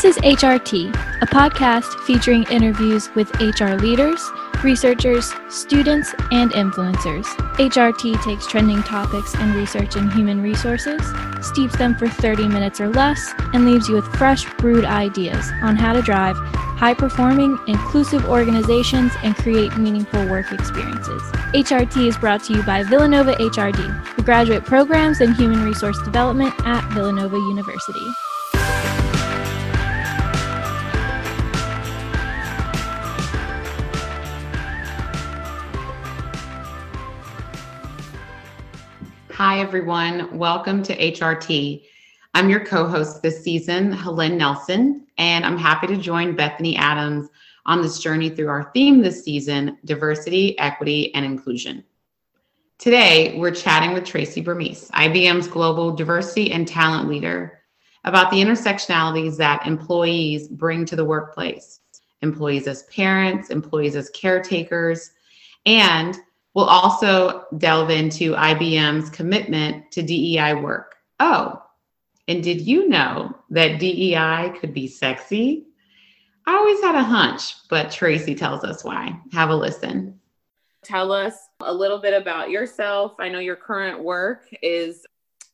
This is HRT, a podcast featuring interviews with HR leaders, researchers, students, and influencers. HRT takes trending topics and research in human resources, steeps them for 30 minutes or less, and leaves you with fresh, brewed ideas on how to drive high performing, inclusive organizations and create meaningful work experiences. HRT is brought to you by Villanova HRD, the graduate programs in human resource development at Villanova University. Everyone. Welcome to HRT. I'm your co host this season, Helen Nelson, and I'm happy to join Bethany Adams on this journey through our theme this season diversity, equity, and inclusion. Today, we're chatting with Tracy Burmese, IBM's global diversity and talent leader, about the intersectionalities that employees bring to the workplace employees as parents, employees as caretakers, and We'll also delve into IBM's commitment to DEI work. Oh, and did you know that DEI could be sexy? I always had a hunch, but Tracy tells us why. Have a listen. Tell us a little bit about yourself. I know your current work is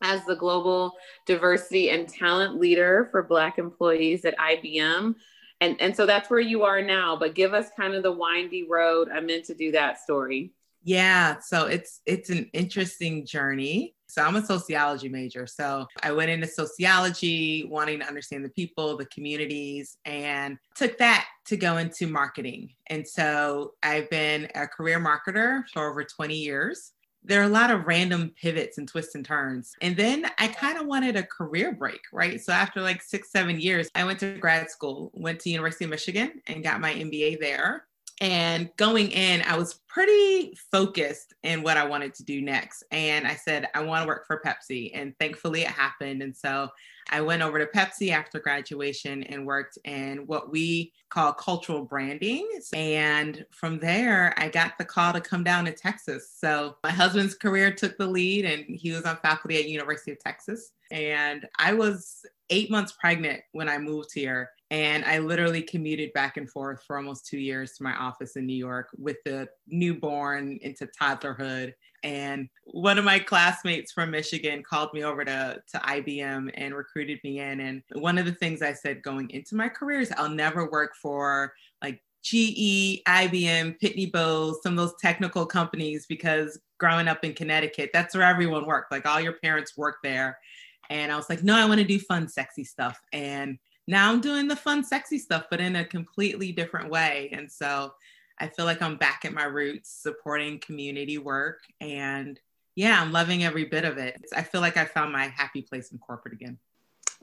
as the global diversity and talent leader for Black employees at IBM. And, and so that's where you are now, but give us kind of the windy road. I meant to do that story. Yeah, so it's it's an interesting journey. So I'm a sociology major. So I went into sociology, wanting to understand the people, the communities, and took that to go into marketing. And so I've been a career marketer for over 20 years. There are a lot of random pivots and twists and turns. And then I kind of wanted a career break, right? So after like six, seven years, I went to grad school, went to University of Michigan and got my MBA there. And going in, I was pretty focused in what I wanted to do next. And I said, I want to work for Pepsi. And thankfully, it happened. And so I went over to Pepsi after graduation and worked in what we call cultural branding. And from there, I got the call to come down to Texas. So my husband's career took the lead, and he was on faculty at University of Texas. And I was eight months pregnant when I moved here. And I literally commuted back and forth for almost two years to my office in New York with the newborn into toddlerhood. And one of my classmates from Michigan called me over to, to IBM and recruited me in. And one of the things I said going into my career is I'll never work for like GE, IBM, Pitney Bowes, some of those technical companies because growing up in Connecticut, that's where everyone worked. Like all your parents worked there. And I was like, no, I want to do fun, sexy stuff. And now I'm doing the fun, sexy stuff, but in a completely different way. And so I feel like I'm back at my roots, supporting community work. And yeah, I'm loving every bit of it. I feel like I found my happy place in corporate again.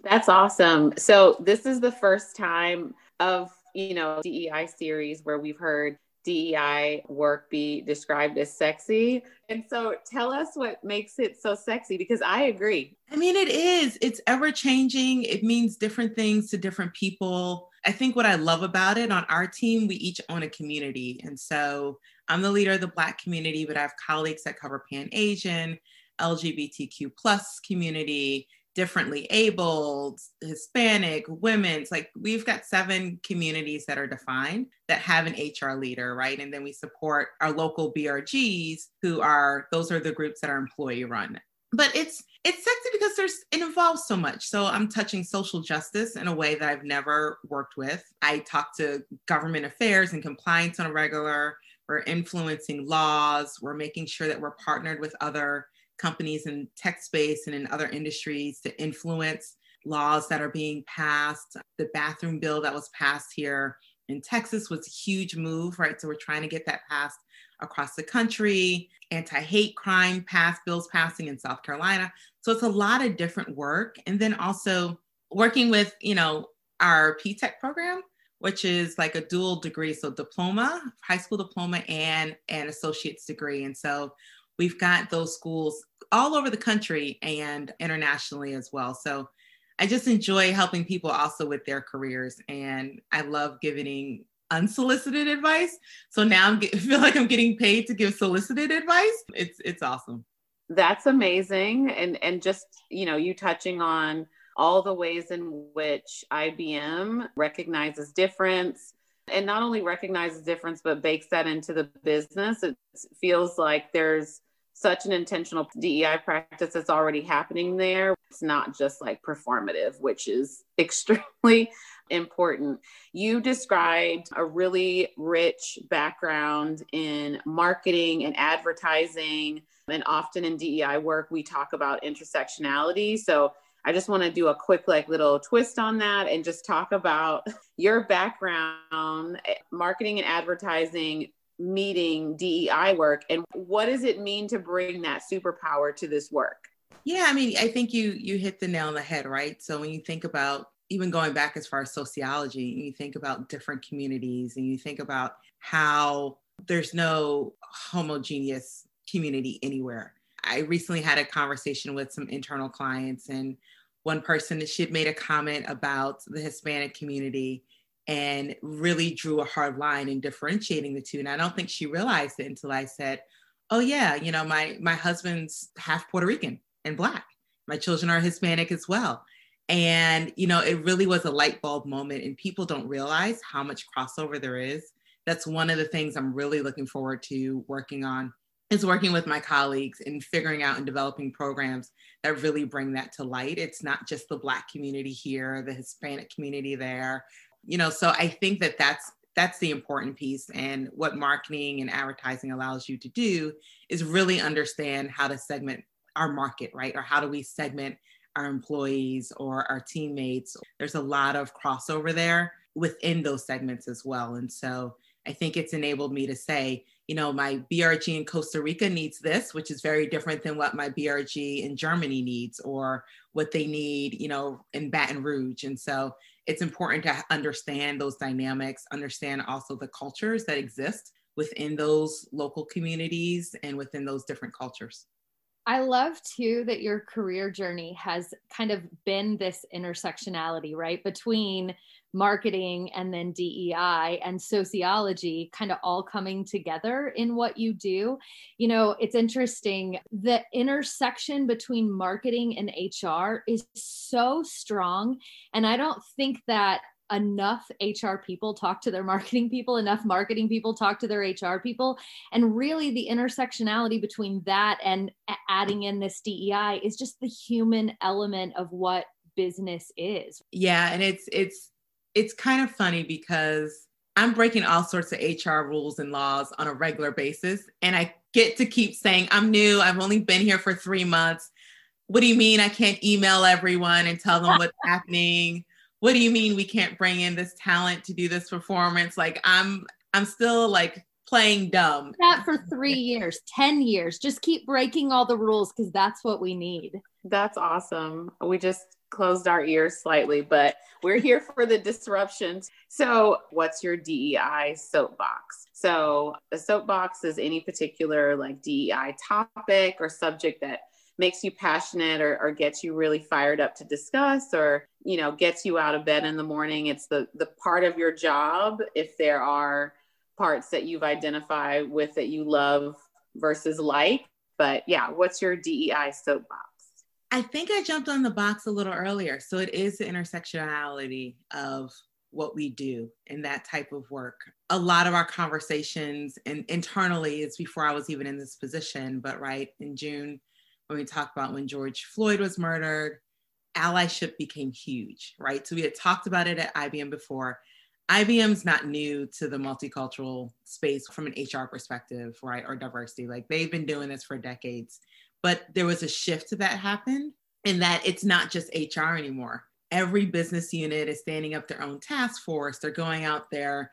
That's awesome. So this is the first time of, you know, DEI series where we've heard DEI work be described as sexy. And so tell us what makes it so sexy because I agree. I mean, it is. It's ever changing. It means different things to different people. I think what I love about it on our team, we each own a community. And so I'm the leader of the Black community, but I have colleagues that cover Pan Asian, LGBTQ plus community, differently abled, Hispanic, women's. Like we've got seven communities that are defined that have an HR leader, right? And then we support our local BRGs who are those are the groups that are employee run. But it's it's sexy because there's it involves so much. So I'm touching social justice in a way that I've never worked with. I talk to government affairs and compliance on a regular. We're influencing laws. We're making sure that we're partnered with other companies in tech space and in other industries to influence laws that are being passed. The bathroom bill that was passed here in Texas was a huge move, right? So we're trying to get that passed across the country. Anti-hate crime passed bills passing in South Carolina. So it's a lot of different work. And then also working with, you know, our PTech program, which is like a dual degree. So diploma, high school diploma and an associate's degree. And so we've got those schools all over the country and internationally as well. So I just enjoy helping people also with their careers. And I love giving unsolicited advice. So now I feel like I'm getting paid to give solicited advice. It's it's awesome. That's amazing. And and just, you know, you touching on all the ways in which IBM recognizes difference and not only recognizes difference, but bakes that into the business. It feels like there's such an intentional DEI practice that's already happening there. It's not just like performative, which is extremely important. You described a really rich background in marketing and advertising. And often in DEI work, we talk about intersectionality. So I just want to do a quick, like, little twist on that and just talk about your background, eh, marketing and advertising, meeting DEI work, and what does it mean to bring that superpower to this work? Yeah, I mean, I think you you hit the nail on the head, right? So when you think about even going back as far as sociology, you think about different communities and you think about how there's no homogeneous community anywhere. I recently had a conversation with some internal clients, and one person she made a comment about the Hispanic community and really drew a hard line in differentiating the two. And I don't think she realized it until I said, "Oh yeah, you know, my my husband's half Puerto Rican and black. My children are Hispanic as well." And you know, it really was a light bulb moment, and people don't realize how much crossover there is. That's one of the things I'm really looking forward to working on is working with my colleagues and figuring out and developing programs that really bring that to light. It's not just the Black community here, the Hispanic community there, you know. So I think that that's that's the important piece. And what marketing and advertising allows you to do is really understand how to segment our market, right? Or how do we segment our employees or our teammates? There's a lot of crossover there within those segments as well. And so I think it's enabled me to say, you know, my BRG in Costa Rica needs this, which is very different than what my BRG in Germany needs or what they need, you know, in Baton Rouge. And so it's important to understand those dynamics, understand also the cultures that exist within those local communities and within those different cultures. I love too that your career journey has kind of been this intersectionality, right? Between marketing and then DEI and sociology kind of all coming together in what you do. You know, it's interesting. The intersection between marketing and HR is so strong. And I don't think that enough HR people talk to their marketing people, enough marketing people talk to their HR people. And really, the intersectionality between that and adding in this DEI is just the human element of what business is. Yeah. And it's, it's, it's kind of funny because I'm breaking all sorts of HR rules and laws on a regular basis. And I get to keep saying, I'm new, I've only been here for three months. What do you mean I can't email everyone and tell them what's happening? What do you mean we can't bring in this talent to do this performance? Like I'm I'm still like playing dumb. That for three years, 10 years. Just keep breaking all the rules because that's what we need. That's awesome. We just closed our ears slightly, but we're here for the disruptions. So, what's your DEI soapbox? So, a soapbox is any particular like DEI topic or subject that makes you passionate or, or gets you really fired up to discuss or you know gets you out of bed in the morning it's the the part of your job if there are parts that you've identified with that you love versus like but yeah what's your dei soapbox I think I jumped on the box a little earlier. So it is the intersectionality of what we do in that type of work. A lot of our conversations and internally, it's before I was even in this position, but right in June, when we talked about when George Floyd was murdered, allyship became huge, right? So we had talked about it at IBM before. IBM's not new to the multicultural space from an HR perspective, right? Or diversity. Like they've been doing this for decades. But there was a shift that happened in that it's not just HR anymore. Every business unit is standing up their own task force. They're going out there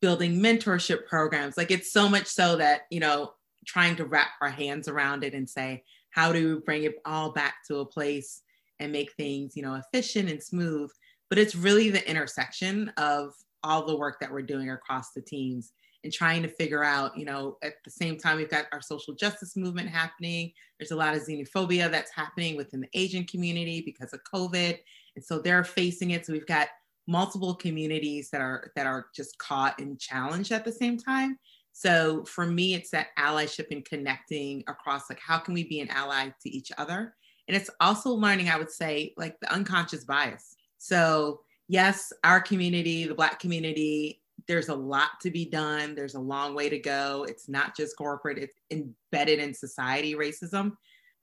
building mentorship programs. Like it's so much so that, you know, trying to wrap our hands around it and say, how do we bring it all back to a place and make things, you know, efficient and smooth? But it's really the intersection of all the work that we're doing across the teams and trying to figure out, you know, at the same time, we've got our social justice movement happening. There's a lot of xenophobia that's happening within the Asian community because of COVID. And so they're facing it. So we've got multiple communities that are that are just caught and challenged at the same time. So for me, it's that allyship and connecting across like how can we be an ally to each other And it's also learning, I would say, like the unconscious bias. So, yes, our community, the Black community, there's a lot to be done. There's a long way to go. It's not just corporate, it's embedded in society racism.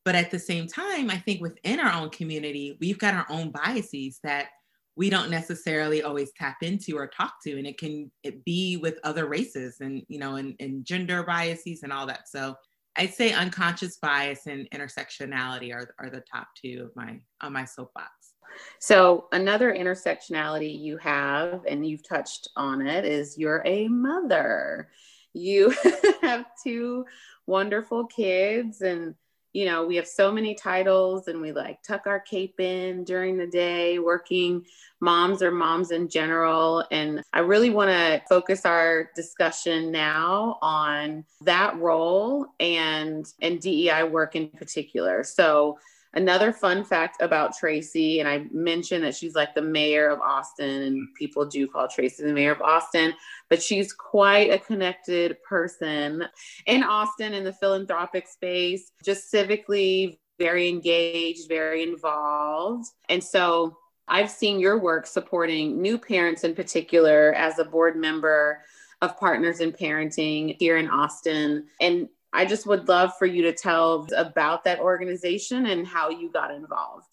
But at the same time, I think within our own community, we've got our own biases that we don't necessarily always tap into or talk to. And it can it be with other races and, you know, and, and gender biases and all that. So I'd say unconscious bias and intersectionality are, are the top two of my on my soapbox. So another intersectionality you have, and you've touched on it, is you're a mother. You have two wonderful kids, and you know we have so many titles, and we like tuck our cape in during the day, working moms or moms in general. And I really want to focus our discussion now on that role and and DEI work in particular. So Another fun fact about Tracy, and I mentioned that she's like the mayor of Austin, and mm. people do call Tracy the mayor of Austin, but she's quite a connected person in Austin in the philanthropic space, just civically very engaged, very involved. And so I've seen your work supporting new parents in particular as a board member of Partners in Parenting here in Austin. And I just would love for you to tell about that organization and how you got involved.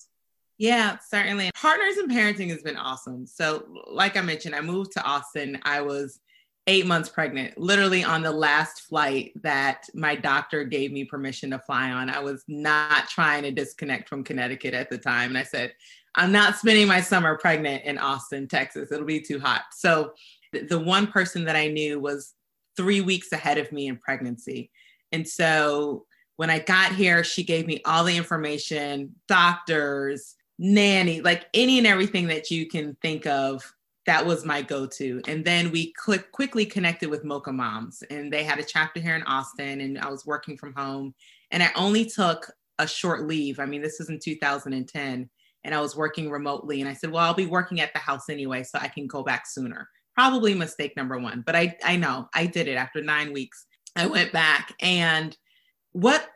Yeah, certainly. Partners in Parenting has been awesome. So, like I mentioned, I moved to Austin. I was eight months pregnant, literally on the last flight that my doctor gave me permission to fly on. I was not trying to disconnect from Connecticut at the time. And I said, I'm not spending my summer pregnant in Austin, Texas. It'll be too hot. So, the one person that I knew was three weeks ahead of me in pregnancy. And so when I got here, she gave me all the information, doctors, nanny, like any and everything that you can think of. That was my go to. And then we click, quickly connected with Mocha Moms, and they had a chapter here in Austin, and I was working from home. And I only took a short leave. I mean, this was in 2010, and I was working remotely. And I said, Well, I'll be working at the house anyway, so I can go back sooner. Probably mistake number one, but I, I know I did it after nine weeks. I went back and what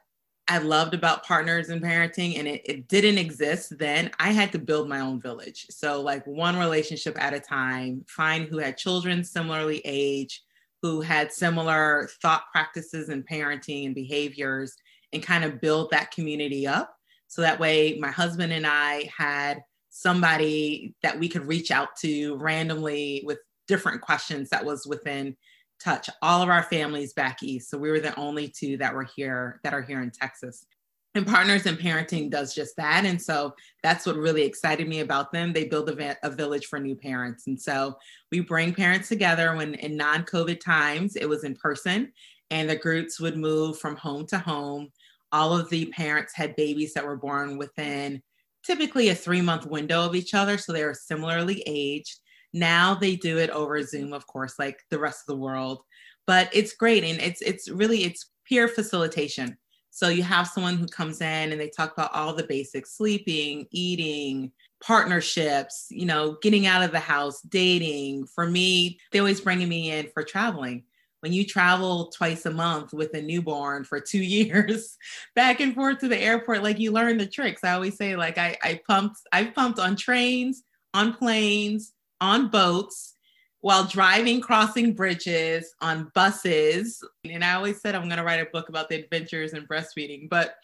I loved about partners in parenting, and it, it, didn't exist then. I had to build my own village. So, like one relationship at a time, find who had children similarly age, who had similar thought practices and parenting and behaviors, and kind of build that community up. So that way, my husband and I had somebody that we could reach out to randomly with different questions that was within touch all of our families back east. So we were the only two that were here that are here in Texas. And Partners in Parenting does just that. And so that's what really excited me about them. They build a, a village for new parents. And so we bring parents together when in non COVID times, it was in person, and the groups would move from home to home. All of the parents had babies that were born within typically a three month window of each other. So they were similarly aged. Now they do it over mm-hmm. Zoom, of course, like the rest of the world. But it's great. And it's it's really it's peer facilitation. So you have someone who comes in and they talk about all the basics, sleeping, eating, partnerships, you know, getting out of the house, dating. For me, they always bringing me in for traveling. When you travel twice a month with a newborn for two years, back and forth to the airport, like you learn the tricks. I always say, like I, I pumped, I've pumped on trains, on planes, on boats while driving, crossing bridges, on buses. And I always said I'm going to write a book about the adventures in breastfeeding, but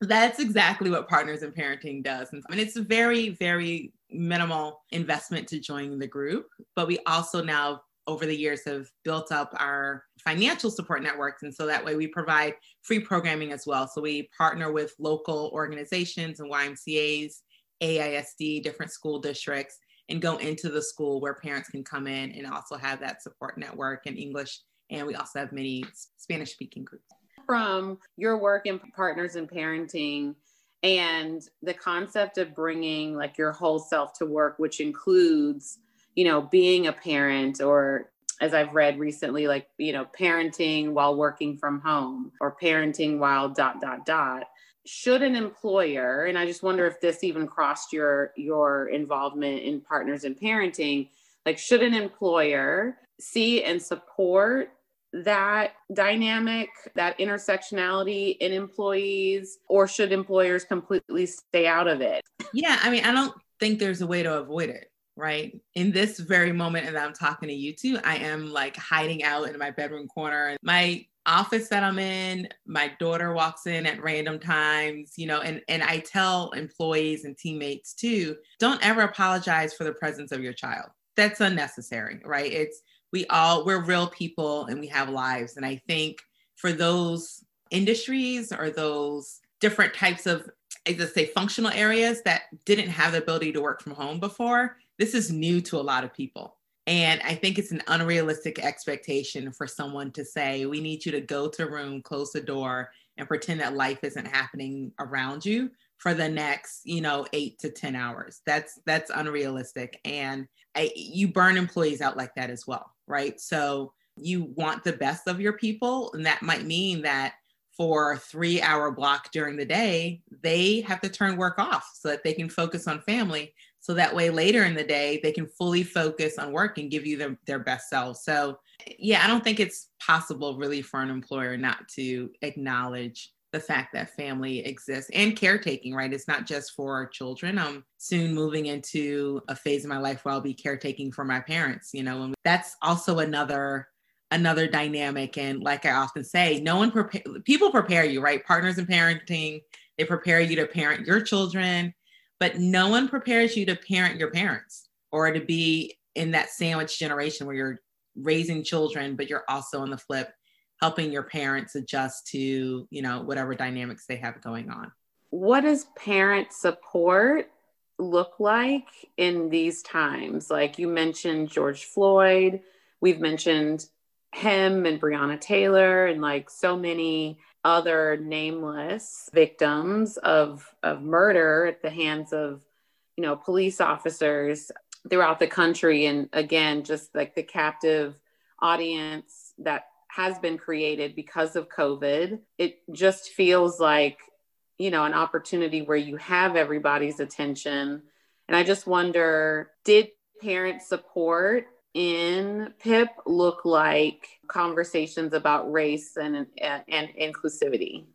that's exactly what Partners in Parenting does. And it's a very, very minimal investment to join the group. But we also now, over the years, have built up our financial support networks. And so that way we provide free programming as well. So we partner with local organizations and YMCAs, AISD, different school districts and go into the school where parents can come in and also have that support network in English. And we also have many Spanish speaking groups. From your work in partners in parenting and the concept of bringing like your whole self to work, which includes, you know, being a parent or as I've read recently, like, you know, parenting while working from home or parenting while dot, dot, dot should an employer and i just wonder if this even crossed your your involvement in partners in parenting like should an employer see and support that dynamic, that intersectionality in employees, or should employers completely stay out of it? Yeah, I mean, I don't think there's a way to avoid it, right? In this very moment that I'm talking to you two, I am like hiding out in my bedroom corner. My office that I'm in, my daughter walks in at random times, you know, and, and I tell employees and teammates too, don't ever apologize for the presence of your child. That's unnecessary, right? It's we all we're real people and we have lives. And I think for those industries or those different types of I just say functional areas that didn't have the ability to work from home before, this is new to a lot of people. And I think it's an unrealistic expectation for someone to say, we need you to go to room, close the door, and pretend that life isn't happening around you for the next, you know, eight to 10 hours. That's that's unrealistic. And I, you burn employees out like that as well, right? So you want the best of your people. And that might mean that for a three hour block during the day, they have to turn work off so that they can focus on family so that way later in the day they can fully focus on work and give you their, their best selves. So yeah i don't think it's possible really for an employer not to acknowledge the fact that family exists and caretaking right? It's not just for our children. I'm soon moving into a phase of my life where i'll be caretaking for my parents you know and that's also another another dynamic. And like i often say no one prepare people prepare you right? Partners in parenting they prepare you to parent your children but no one prepares you to parent your parents or to be in that sandwich generation where you're raising children but you're also on the flip helping your parents adjust to you know whatever dynamics they have going on. What does parent support look like in these times? Like you mentioned george floyd. We've mentioned him and breonna taylor and like so many other nameless victims of of murder at the hands of you know police officers throughout the country. And again just like the captive audience that has been created because of covid it just feels like you know an opportunity where you have everybody's attention. And i just wonder did parents support in PIP look like conversations about race and, and, and inclusivity?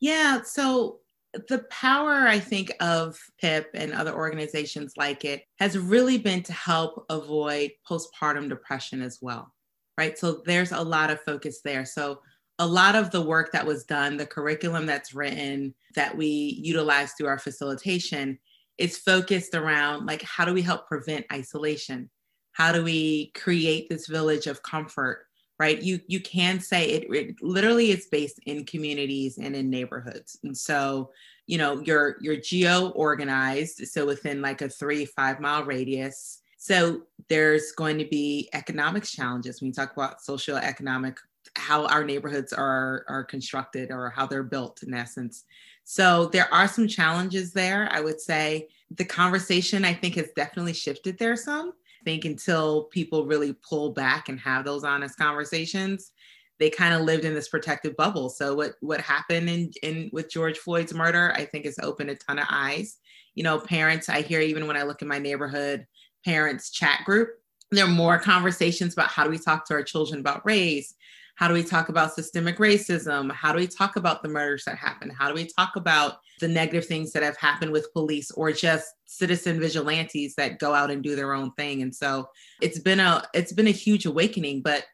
Yeah, so the power, I think, of PIP and other organizations like it has really been to help avoid postpartum depression as well, right? So there's a lot of focus there. So a lot of the work that was done, the curriculum that's written that we utilize through our facilitation, is focused around like how do we help prevent isolation? How do we create this village of comfort right? You you can say it, it literally is based in communities and in neighborhoods. And so you know you're you're geo organized so within like a three five mile radius. So there's going to be economics challenges. When you talk about social economic how our neighborhoods are are constructed or how they're built in essence. So there are some challenges there. I would say the conversation i think has definitely shifted there some think until people really pull back and have those honest conversations, they kind of lived in this protective bubble. So what what happened in, in with George Floyd's murder, I think has opened a ton of eyes. You know, parents, I hear even when I look in my neighborhood parents chat group, there are more conversations about how do we talk to our children about race, how do we talk about systemic racism? How do we talk about the murders that happen? How do we talk about the negative things that have happened with police or just citizen vigilantes that go out and do their own thing? And so it's been a it's been a huge awakening, but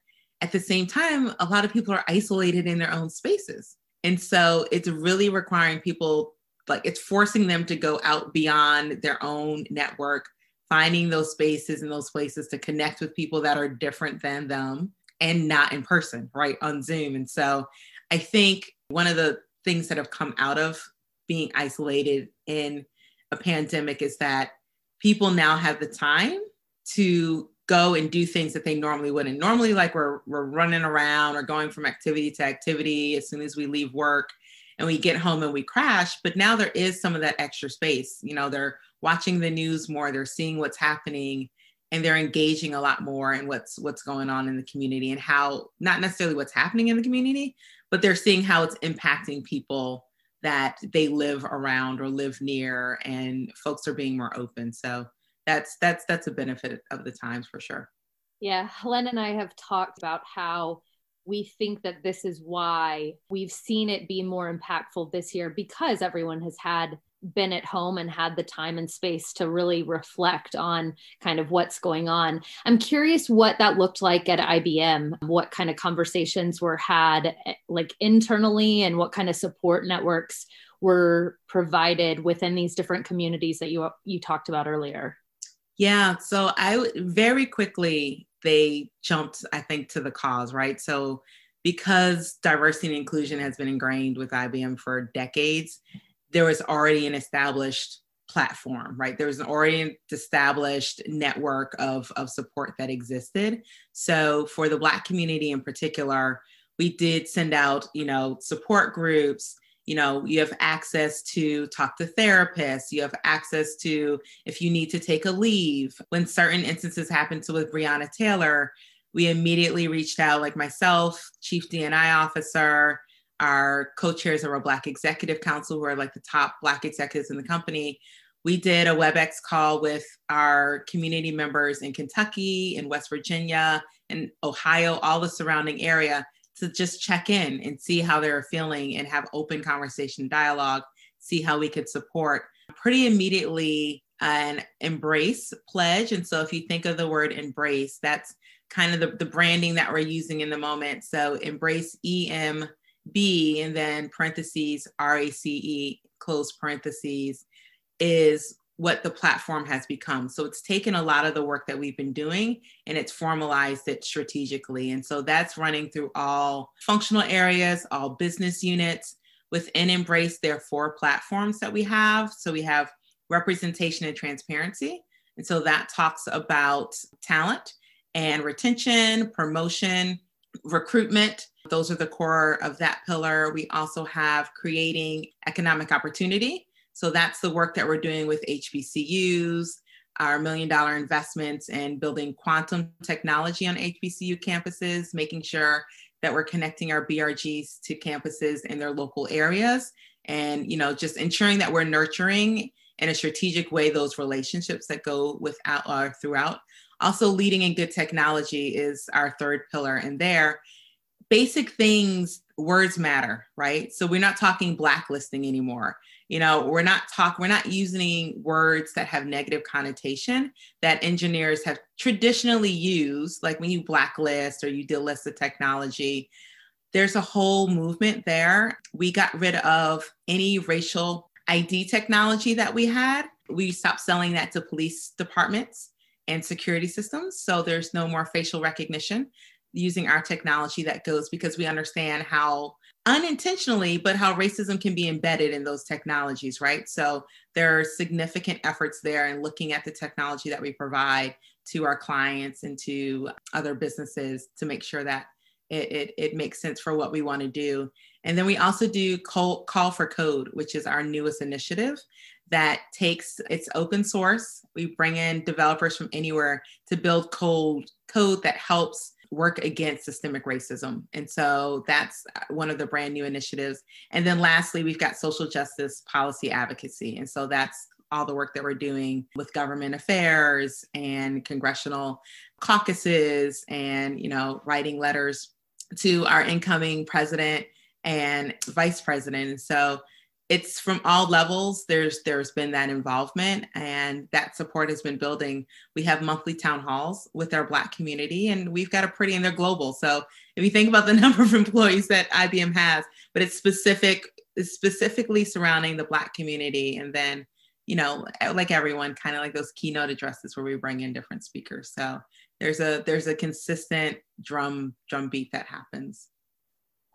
at the same time, a lot of people are isolated in their own spaces. And so it's really requiring people like it's forcing them to go out beyond their own network, finding those spaces and those places to connect with people that are different than them and not in person, right? On Zoom. And so I think one of the things that have come out of being isolated in a pandemic is that people now have the time to go and do things that they normally wouldn't. Normally, like we're, we're running around or going from activity to activity as soon as we leave work and we get home and we crash. But now there is some of that extra space. You know, they're watching the news more, they're seeing what's happening and they're engaging a lot more in what's what's going on in the community and how not necessarily what's happening in the community but they're seeing how it's impacting people that they live around or live near and folks are being more open. So that's that's that's a benefit of the times for sure. Yeah helen and i have talked about how we think that this is why we've seen it be more impactful this year because everyone has had been at home and had the time and space to really reflect on kind of what's going on. I'm curious what that looked like at IBM, what kind of conversations were had eh, like internally and what kind of support networks were provided within these different communities that you you talked about earlier. Yeah, so I very quickly they jumped I think to the cause, right? So because diversity and inclusion has been ingrained with IBM for decades, there was already an established platform, right? There was an already established network of, of support that existed. So for the Black community in particular, we did send out, you know, support groups. You know, you have access to talk to therapists. You have access to if you need to take a leave. When certain instances happened to with Breonna Taylor, we immediately reached out, like myself, chief DNI officer, our co-chairs of our Black Executive Council, who are like the top Black executives in the company, we did a WebEx call with our community members in Kentucky, in West Virginia, and Ohio, all the surrounding area, to just check in and see how they're feeling and have open conversation dialogue, see how we could support. Pretty immediately, an embrace pledge. And so if you think of the word embrace, that's kind of the, the branding that we're using in the moment. So embrace EM B and then parentheses RACE close parentheses is what the platform has become. So it's taken a lot of the work that we've been doing and it's formalized it strategically. And so that's running through all functional areas, all business units. Within Embrace, there are four platforms that we have. So we have representation and transparency. And so that talks about talent and retention, promotion, recruitment. Those are the core of that pillar. We also have creating economic opportunity. So that's the work that we're doing with HBCUs, our million dollar investments in building quantum technology on HBCU campuses, making sure that we're connecting our BRGs to campuses in their local areas and you know just ensuring that we're nurturing in a strategic way those relationships that go without or uh, throughout also, leading in good technology is our third pillar. And there, basic things, words matter, right? So we're not talking blacklisting anymore. You know, we're not talk, we're not using words that have negative connotation that engineers have traditionally used, like when you blacklist or you delist the technology. There's a whole movement there. We got rid of any racial ID technology that we had. We stopped selling that to police departments and security systems. So there's no more facial recognition using our technology that goes because we understand how unintentionally, but how racism can be embedded in those technologies, right? So there are significant efforts there in looking at the technology that we provide to our clients and to other businesses to make sure that it, it, it makes sense for what we want to do. And then we also do call, call for code, which is our newest initiative that takes it's open source. We bring in developers from anywhere to build code code that helps work against systemic racism. And so that's one of the brand new initiatives. And then lastly, we've got social justice policy advocacy. And so that's all the work that we're doing with government affairs and congressional caucuses and, you know, writing letters to our incoming president and vice president. And so it's from all levels there's there's been that involvement and that support has been building. We have monthly town halls with our black community and we've got a pretty and they're global. So if you think about the number of employees that ibm has but it's specific specifically surrounding the black community and then you know eh, like everyone kind of like those keynote addresses where we bring in different speakers. So there's a there's a consistent drum drum beat that happens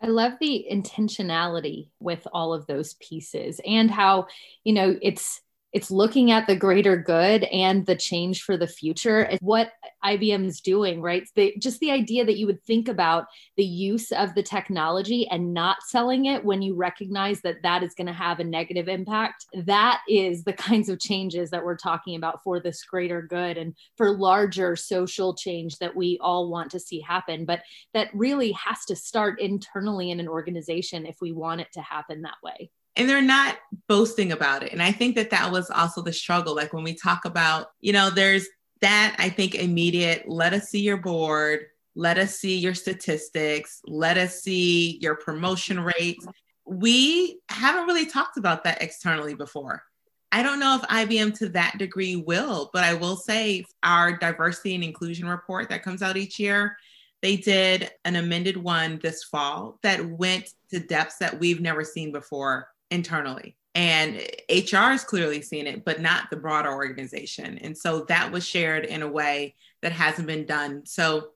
I love the intentionality with all of those pieces and how, you know, it's it's looking at the greater good and the change for the future what IBM is doing, right? Just the idea that you would think about the use of the technology and not selling it when you recognize that that is going to have a negative impact. That is the kinds of changes that we're talking about for this greater good and for larger social change that we all want to see happen. But that really has to start internally in an organization if we want it to happen that way and they're not boasting about it. And I think that that was also the struggle. Like when we talk about, you know, there's that, I think, immediate, let us see your board, let us see your statistics, let us see your promotion rates. We haven't really talked about that externally before. I don't know if IBM to that degree will, but I will say our diversity and inclusion report that comes out each year, they did an amended one this fall that went to depths that we've never seen before internally. And HR has clearly seen it, but not the broader organization. And so that was shared in a way that hasn't been done. So,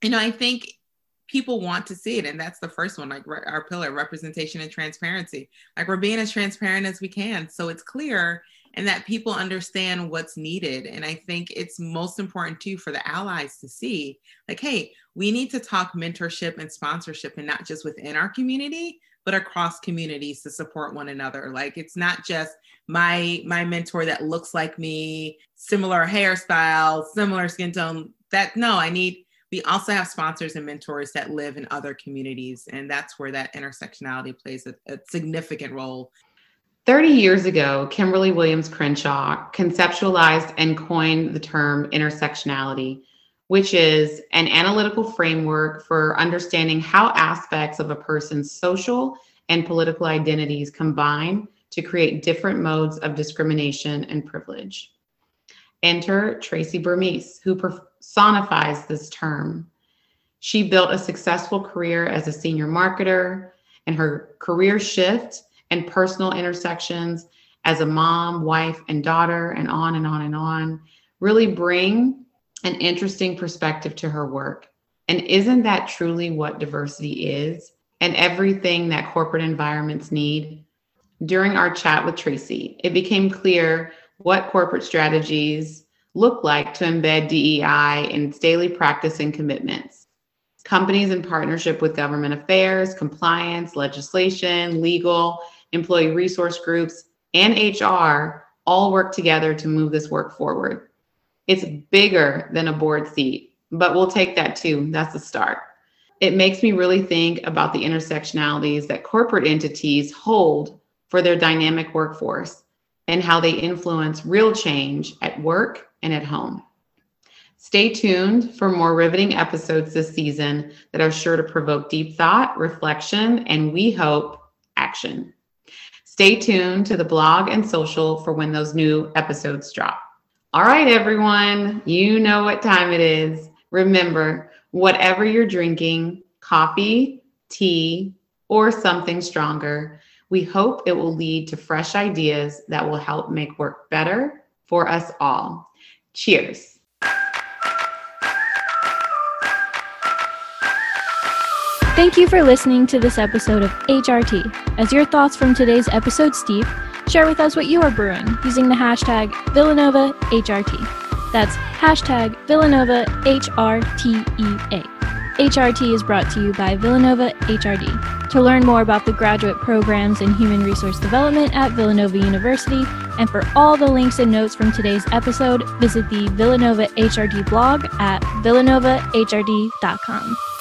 you know, I think people want to see it. And that's the first one, like our pillar representation and transparency. Like we're being as transparent as we can. So it's clear and that people understand what's needed. And I think it's most important too for the allies to see like, hey, we need to talk mentorship and sponsorship and not just within our community, but across communities to support one another. Like it's not just my my mentor that looks like me, similar hairstyle, similar skin tone. That no, I need we also have sponsors and mentors that live in other communities and that's where that intersectionality plays a, a significant role 30 years ago, Kimberlé Williams Crenshaw conceptualized and coined the term intersectionality, which is an analytical framework for understanding how aspects of a person's social and political identities combine to create different modes of discrimination and privilege. Enter Tracy Burmese, who personifies this term. She built a successful career as a senior marketer, and her career shift and personal intersections as a mom, wife, and daughter, and on and on and on, really bring an interesting perspective to her work. And isn't that truly what diversity is and everything that corporate environments need? During our chat with Tracy, it became clear what corporate strategies look like to embed DEI in its daily practice and commitments. Companies in partnership with government affairs, compliance, legislation, legal, employee resource groups, and HR all work together to move this work forward. It's bigger than a board seat, but we'll take that too. That's a start. It makes me really think about the intersectionalities that corporate entities hold for their dynamic workforce and how they influence real change at work and at home. Stay tuned for more riveting episodes this season that are sure to provoke deep thought, reflection, and we hope action. Stay tuned to the blog and social for when those new episodes drop. All right, everyone, you know what time it is. Remember, whatever you're drinking coffee, tea, or something stronger we hope it will lead to fresh ideas that will help make work better for us all. Cheers. Thank you for listening to this episode of HRT. As your thoughts from today's episode steep, share with us what you are brewing using the hashtag VillanovaHRT. That's hashtag VillanovaHRTEA. HRT is brought to you by Villanova HRD. To learn more about the graduate programs in human resource development at Villanova University, and for all the links and notes from today's episode, visit the Villanova HRD blog at villanovanovahrd.com.